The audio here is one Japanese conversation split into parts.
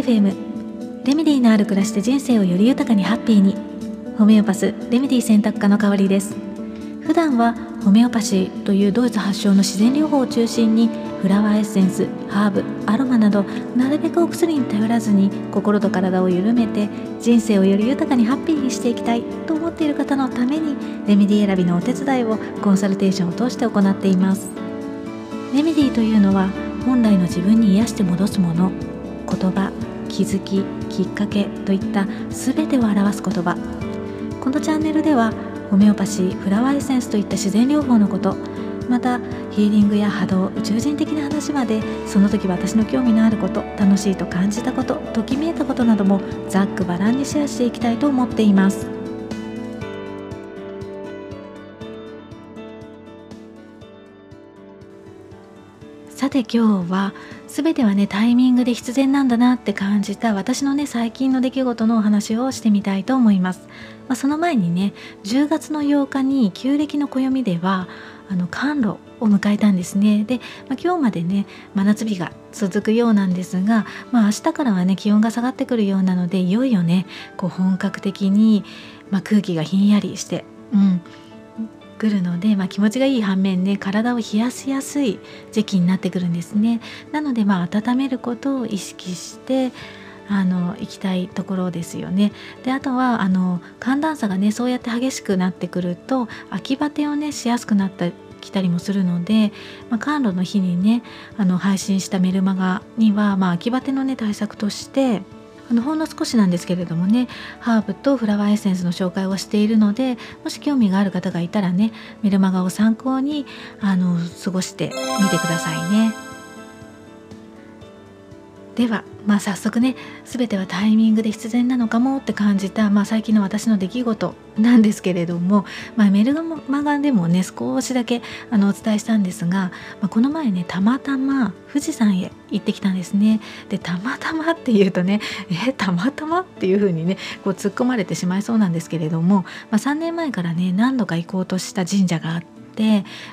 FM レメディのある暮らしで人生をより豊かにハッピーに。ホメオパスレメディ選択科の代わりです。普段はホメオパシーというドイツ発祥の自然療法を中心にフラワーエッセンスハーブアロマなどなるべくお薬に頼らずに心と体を緩めて人生をより豊かにハッピーにしていきたいと思っている方のためにレメディ選びのお手伝いをコンサルテーションを通して行っています。レメディというのは本来の自分に癒して戻すもの。言葉。気づききっかけといった全てを表す言葉。このチャンネルではホメオパシーフラワーエッセンスといった自然療法のことまたヒーリングや波動宇宙人的な話までその時私の興味のあること楽しいと感じたことときめいたことなどもざっくばらんにシェアしていきたいと思っています。さて今日は全てはねタイミングで必然なんだなって感じた私のね最近の出来事のお話をしてみたいと思います、まあ、その前にね10月の8日に旧暦の暦ではあの寒露を迎えたんですね。で、まあ、今日までね真夏日が続くようなんですが、まあ、明日からはね気温が下がってくるようなのでいよいよねこう本格的に、まあ、空気がひんやりして、うん、くるので、まあ、気持ちがいい反面ね体を冷やしやすい時期になってくるんですねなのでまあ温めることを意識してあの行きたいところですよね。であとはあの寒暖差がねそうやって激しくなってくると秋バテをねしやすくなったきたりもするので、まあ、寒露の日にねあの配信したメルマガには、まあ、秋バテのね対策としてあのほんの少しなんですけれどもねハーブとフラワーエッセンスの紹介をしているのでもし興味がある方がいたらねメルマガを参考にあの過ごしてみてくださいね。では、まあ、早速ね全てはタイミングで必然なのかもって感じた、まあ、最近の私の出来事なんですけれども、まあ、メルマガでもね少しだけあのお伝えしたんですが、まあ、この前ねたまたま富士山へ行ってきたんですね。でたまたまっていうとねえたまたまっていう風にねこう突っ込まれてしまいそうなんですけれども、まあ、3年前からね何度か行こうとした神社があって。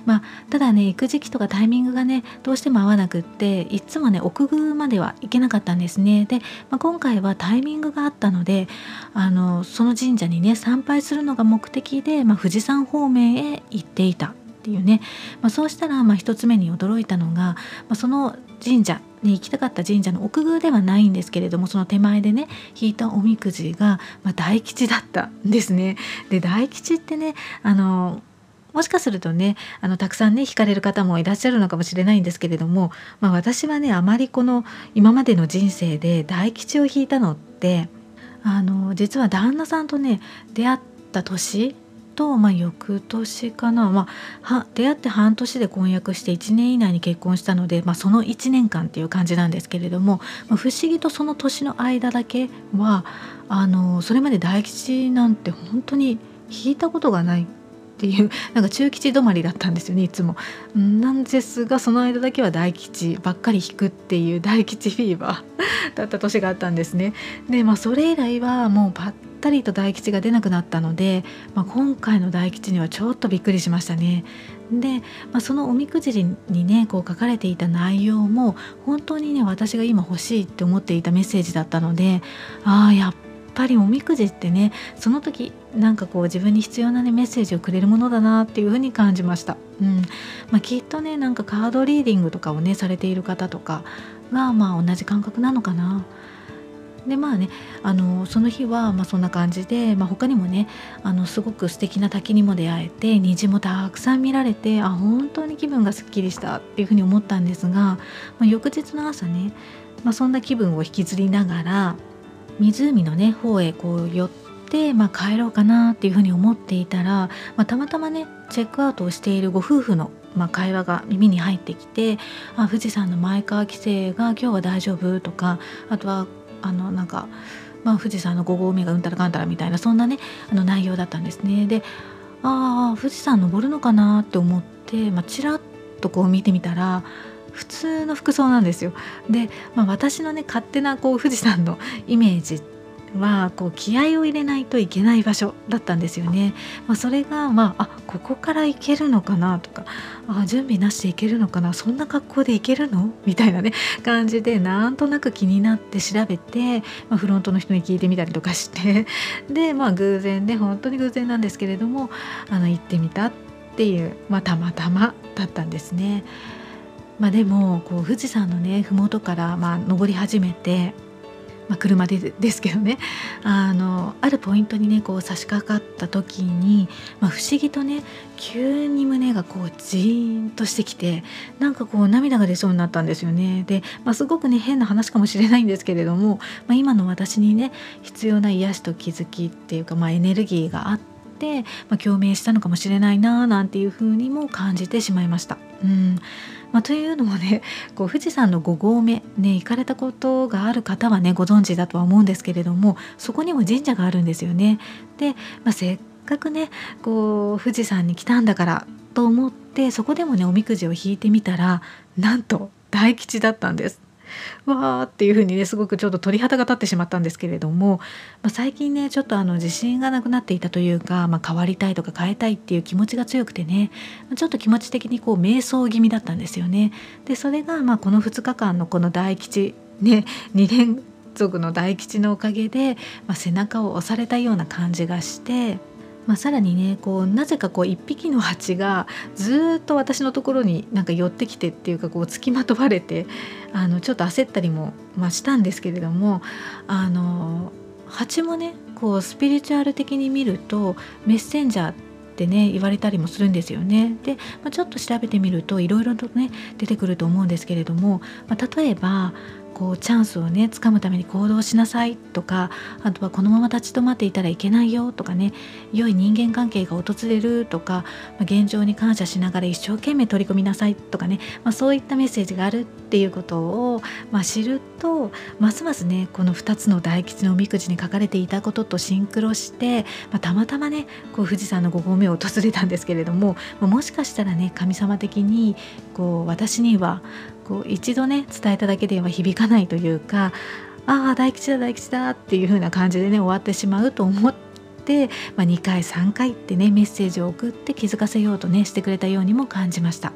まあ、ただね行く時期とかタイミングがねどうしても合わなくっていつもね奥宮までは行けなかったんですねで、まあ、今回はタイミングがあったのであのその神社にね参拝するのが目的で、まあ、富士山方面へ行っていたっていうね、まあ、そうしたらま1つ目に驚いたのが、まあ、その神社に行きたかった神社の奥宮ではないんですけれどもその手前でね引いたおみくじが、ま、大吉だったんですね。で大吉ってねあのもしかするとねあのたくさんね惹かれる方もいらっしゃるのかもしれないんですけれども、まあ、私はねあまりこの今までの人生で大吉を引いたのってあの実は旦那さんとね出会った年と、まあ、翌年かな、まあ、出会って半年で婚約して1年以内に結婚したので、まあ、その1年間っていう感じなんですけれども、まあ、不思議とその年の間だけはあのそれまで大吉なんて本当に引いたことがないっていう なんか中吉止まりだったんですよねいつも。なんですがその間だけは大吉ばっかり引くっていう大吉フィーバー だった年があったんですね。でまあそれ以来はもうぱったりと大吉が出なくなったので、まあ、今回の大吉にはちょっとびっくりしましたね。で、まあ、そのおみくじにねこう書かれていた内容も本当にね私が今欲しいって思っていたメッセージだったのでああやっぱりおみくじってねその時なんかこう自分に必要な、ね、メッセージをくれるものだなっていうふうに感じました、うん。まあ、きっとねなんかカードリーディングとかをねされている方とかがまあ同じ感覚なのかな。でまあねあのその日はまそんな感じで、まあ、他にもねあのすごく素敵な滝にも出会えて虹もたくさん見られてあ本当に気分がすっきりしたっていうふうに思ったんですが、まあ、翌日の朝ね、まあ、そんな気分を引きずりながら湖のね方へこう寄って、まあ、帰ろうかなっていうふうに思っていたら、まあ、たまたまねチェックアウトをしているご夫婦の、まあ、会話が耳に入ってきて「あ富士山の前川規制が今日は大丈夫?」とかあとはあのなんか、まあ、富士山の5合目がうんたらかんたらみたいなそんなねあの内容だったんですね。でああ富士山登るのかなって思って、まあ、ちらっとこう見てみたら普通の服装なんですよ。で、まあ、私のね勝手なこう富士山のイメージはこう気合を入れないといけない場所だったんですよね。まあ、それがまああここから行けるのかなとかあ準備なしで行けるのかなそんな格好で行けるの？みたいなね感じでなんとなく気になって調べて、まあ、フロントの人に聞いてみたりとかしてでまあ偶然で本当に偶然なんですけれどもあの行ってみたっていう、まあ、たまたまだったんですね。まあ、でもこう富士山のね麓からまあ登り始めてまあ、車でですけどねあのあるポイントにねこう差し掛かった時に、まあ、不思議とね急に胸がこうジーンとしてきてなんかこう涙が出そうになったんですよねで、まあ、すごくね変な話かもしれないんですけれども、まあ、今の私にね必要な癒しと気づきっていうか、まあ、エネルギーがあって、まあ、共鳴したのかもしれないななんていうふうにも感じてしまいました。うんまあ、というのもね こう富士山の5合目ね行かれたことがある方はねご存知だとは思うんですけれどもそこにも神社があるんですよね。で、まあ、せっかくねこう富士山に来たんだからと思ってそこでもねおみくじを引いてみたらなんと大吉だったんです。わーっていう風にねすごくちょっと鳥肌が立ってしまったんですけれども、まあ、最近ねちょっとあの自信がなくなっていたというか、まあ、変わりたいとか変えたいっていう気持ちが強くてねちょっと気持ち的にこう瞑想気味だったんですよね。でそれがまあこの2日間のこの大吉ね2連続の大吉のおかげで、まあ、背中を押されたような感じがして。まあ、さらにねこうなぜかこう一匹の蜂がずっと私のところになんか寄ってきてっていうかこう付きまとわれてあのちょっと焦ったりも、まあ、したんですけれどもあの蜂もねこうスピリチュアル的に見るとメッセンジャーってね言われたりもするんですよね。で、まあ、ちょっと調べてみるといろいろとね出てくると思うんですけれども、まあ、例えばこうチャンスをね掴むために行動しなさいとかあとはこのまま立ち止まっていたらいけないよとかね良い人間関係が訪れるとか、まあ、現状に感謝しながら一生懸命取り組みなさいとかね、まあ、そういったメッセージがある。っていうことを、まあ、知るとますますねこの2つの大吉のおみくじに書かれていたこととシンクロして、まあ、たまたまねこう富士山の5合目を訪れたんですけれども、もしかしたらね神様的にこう私にはこう一度ね伝えただけでは響かないというかああ大吉だ大吉だっていう風な感じでね終わってしまうと思って、まあ、2回3回ってねメッセージを送って気づかせようとねしてくれたようにも感じました。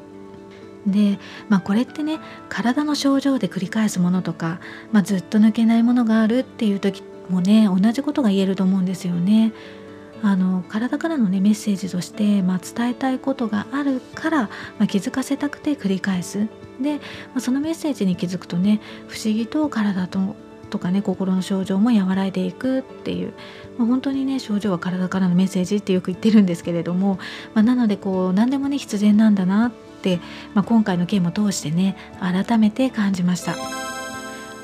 で、まあ、これってね体の症状で繰り返すものとか、まあ、ずっと抜けないものがあるっていう時もね同じことが言えると思うんですよね。あの体からの、ね、メッセージとして、まあ、伝えたいことがあるから、まあ、気づかせたくて繰り返すで、まあ、そのメッセージに気づくとね不思議と体ととかね心の症状も和らいでいくっていう、まあ、本当にね症状は体からのメッセージってよく言ってるんですけれども、まあ、なのでこう何でもね必然なんだなっ、まあ、今回の件も通してね改めて感じました。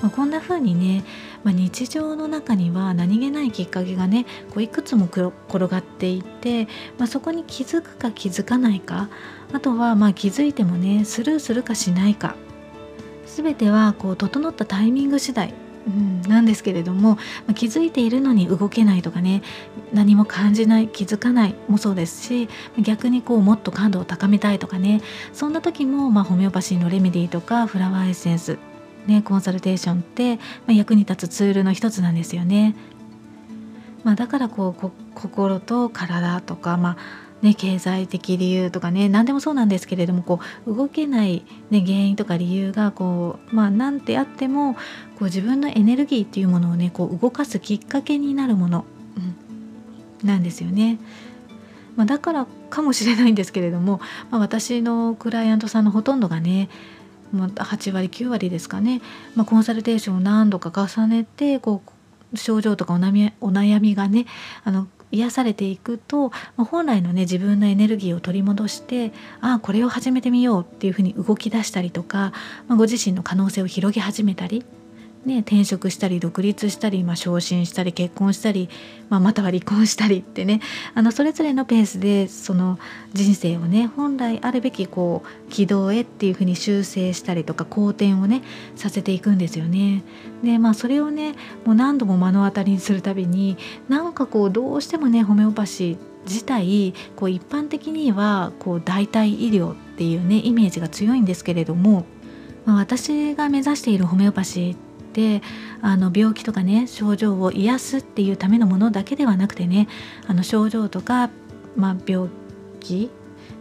まあ、こんな風にね、まあ、日常の中には何気ないきっかけがねこういくつも転がっていて、まあ、そこに気づくか気づかないかあとはまあ気づいてもねスルーするかしないか全てはこう整ったタイミング次第うん、なんですけれども、気づいているのに動けないとかね何も感じない気づかないもそうですし逆にこうもっと感度を高めたいとかねそんな時も、まあ、ホメオパシーのレメディーとかフラワーエッセンスね、コンサルテーションって、まあ、役に立つツールの一つなんですよね。まあ、だからこう心と体とか、まあね、経済的理由とかね何でもそうなんですけれどもこう動けない、ね、原因とか理由がこう、まあ、何てあってもこう自分のエネルギーっていうものをねこう動かすきっかけになるもの、うん、なんですよね。まあ、だからかもしれないんですけれども、まあ、私のクライアントさんのほとんどがねまあ、8割9割ですかね、まあ、コンサルテーションを何度か重ねてこう症状とかお悩みお悩みがねあの癒されていくと、本来のね自分のエネルギーを取り戻してああこれを始めてみようっていうふうに動き出したりとか、まあ、ご自身の可能性を広げ始めたりね、転職したり独立したり、まあ、昇進したり結婚したり、まあ、または離婚したりってねあのそれぞれのペースでその人生をね本来あるべきこう軌道へっていうふうに修正したりとか好転をねさせていくんですよね。でまあそれをねもう何度も目の当たりにするたびになんかこうどうしてもねホメオパシー自体こう一般的にはこう代替医療っていうねイメージが強いんですけれども、まあ、私が目指しているホメオパシーっってあの病気とかね症状を癒すっていうためのものだけではなくてねあの症状とか、まあ、病気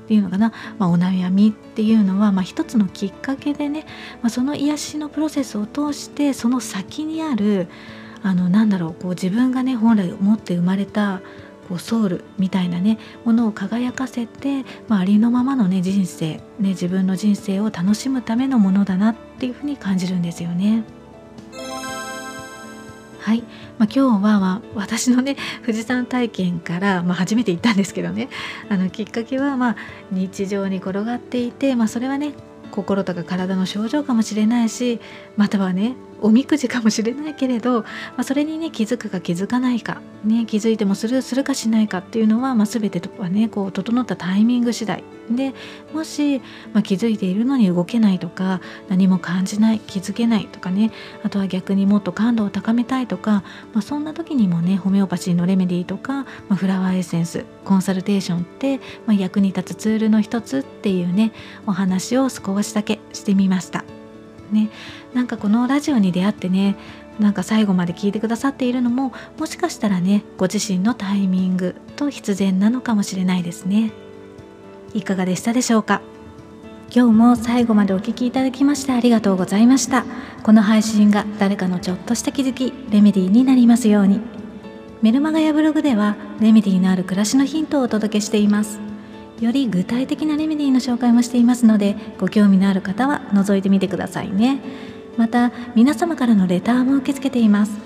っていうのかな、まあ、お悩みっていうのは、まあ、一つのきっかけでね、まあ、その癒しのプロセスを通してその先にあるあのなんだろうこう自分がね本来持って生まれたこうソウルみたいなねものを輝かせて、まあ、ありのままのね人生、ね、自分の人生を楽しむためのものだなっていうふうに感じるんですよね。はい、まあ、今日は、まあ、私のね 富士山体験から、まあ、初めて行ったんですけどね。あのきっかけは、まあ、日常に転がっていて、まあ、それはね心とか体の症状かもしれないしまたはねおみくじかもしれないけれど、まあ、それにね気づくか気づかないか、ね、気づいてもスルーするかしないかっていうのは、まあ、全てはねこう整ったタイミング次第でもし、まあ、気づいているのに動けないとか何も感じない気づけないとかねあとは逆にもっと感度を高めたいとか、まあ、そんな時にもねホメオパシーのレメディーとか、まあ、フラワーエッセンスコンサルテーションって、まあ、役に立つツールの一つっていうねお話を少しだけしてみました。ね、なんかこのラジオに出会ってねなんか最後まで聞いてくださっているのももしかしたらねご自身のタイミングと必然なのかもしれないですね。いかがでしたでしょうか？今日も最後までお聴きいただきましてありがとうございました。この配信が誰かのちょっとした気づきレメディーになりますように。メルマガやブログではレメディーのある暮らしのヒントをお届けしています。より具体的なレメディーの紹介もしていますのでご興味のある方は覗いてみてくださいね。また皆様からのレターも受け付けています。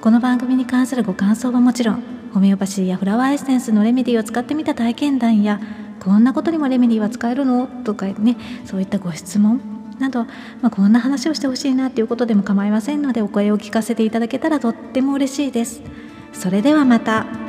この番組に関するご感想はもちろんホメオパシーやフラワーエッセンスのレメディーを使ってみた体験談やこんなことにもレメディーは使えるの？とかねそういったご質問など、まあ、こんな話をしてほしいなっていうことでも構いませんのでお声を聞かせていただけたらとっても嬉しいです。それではまた。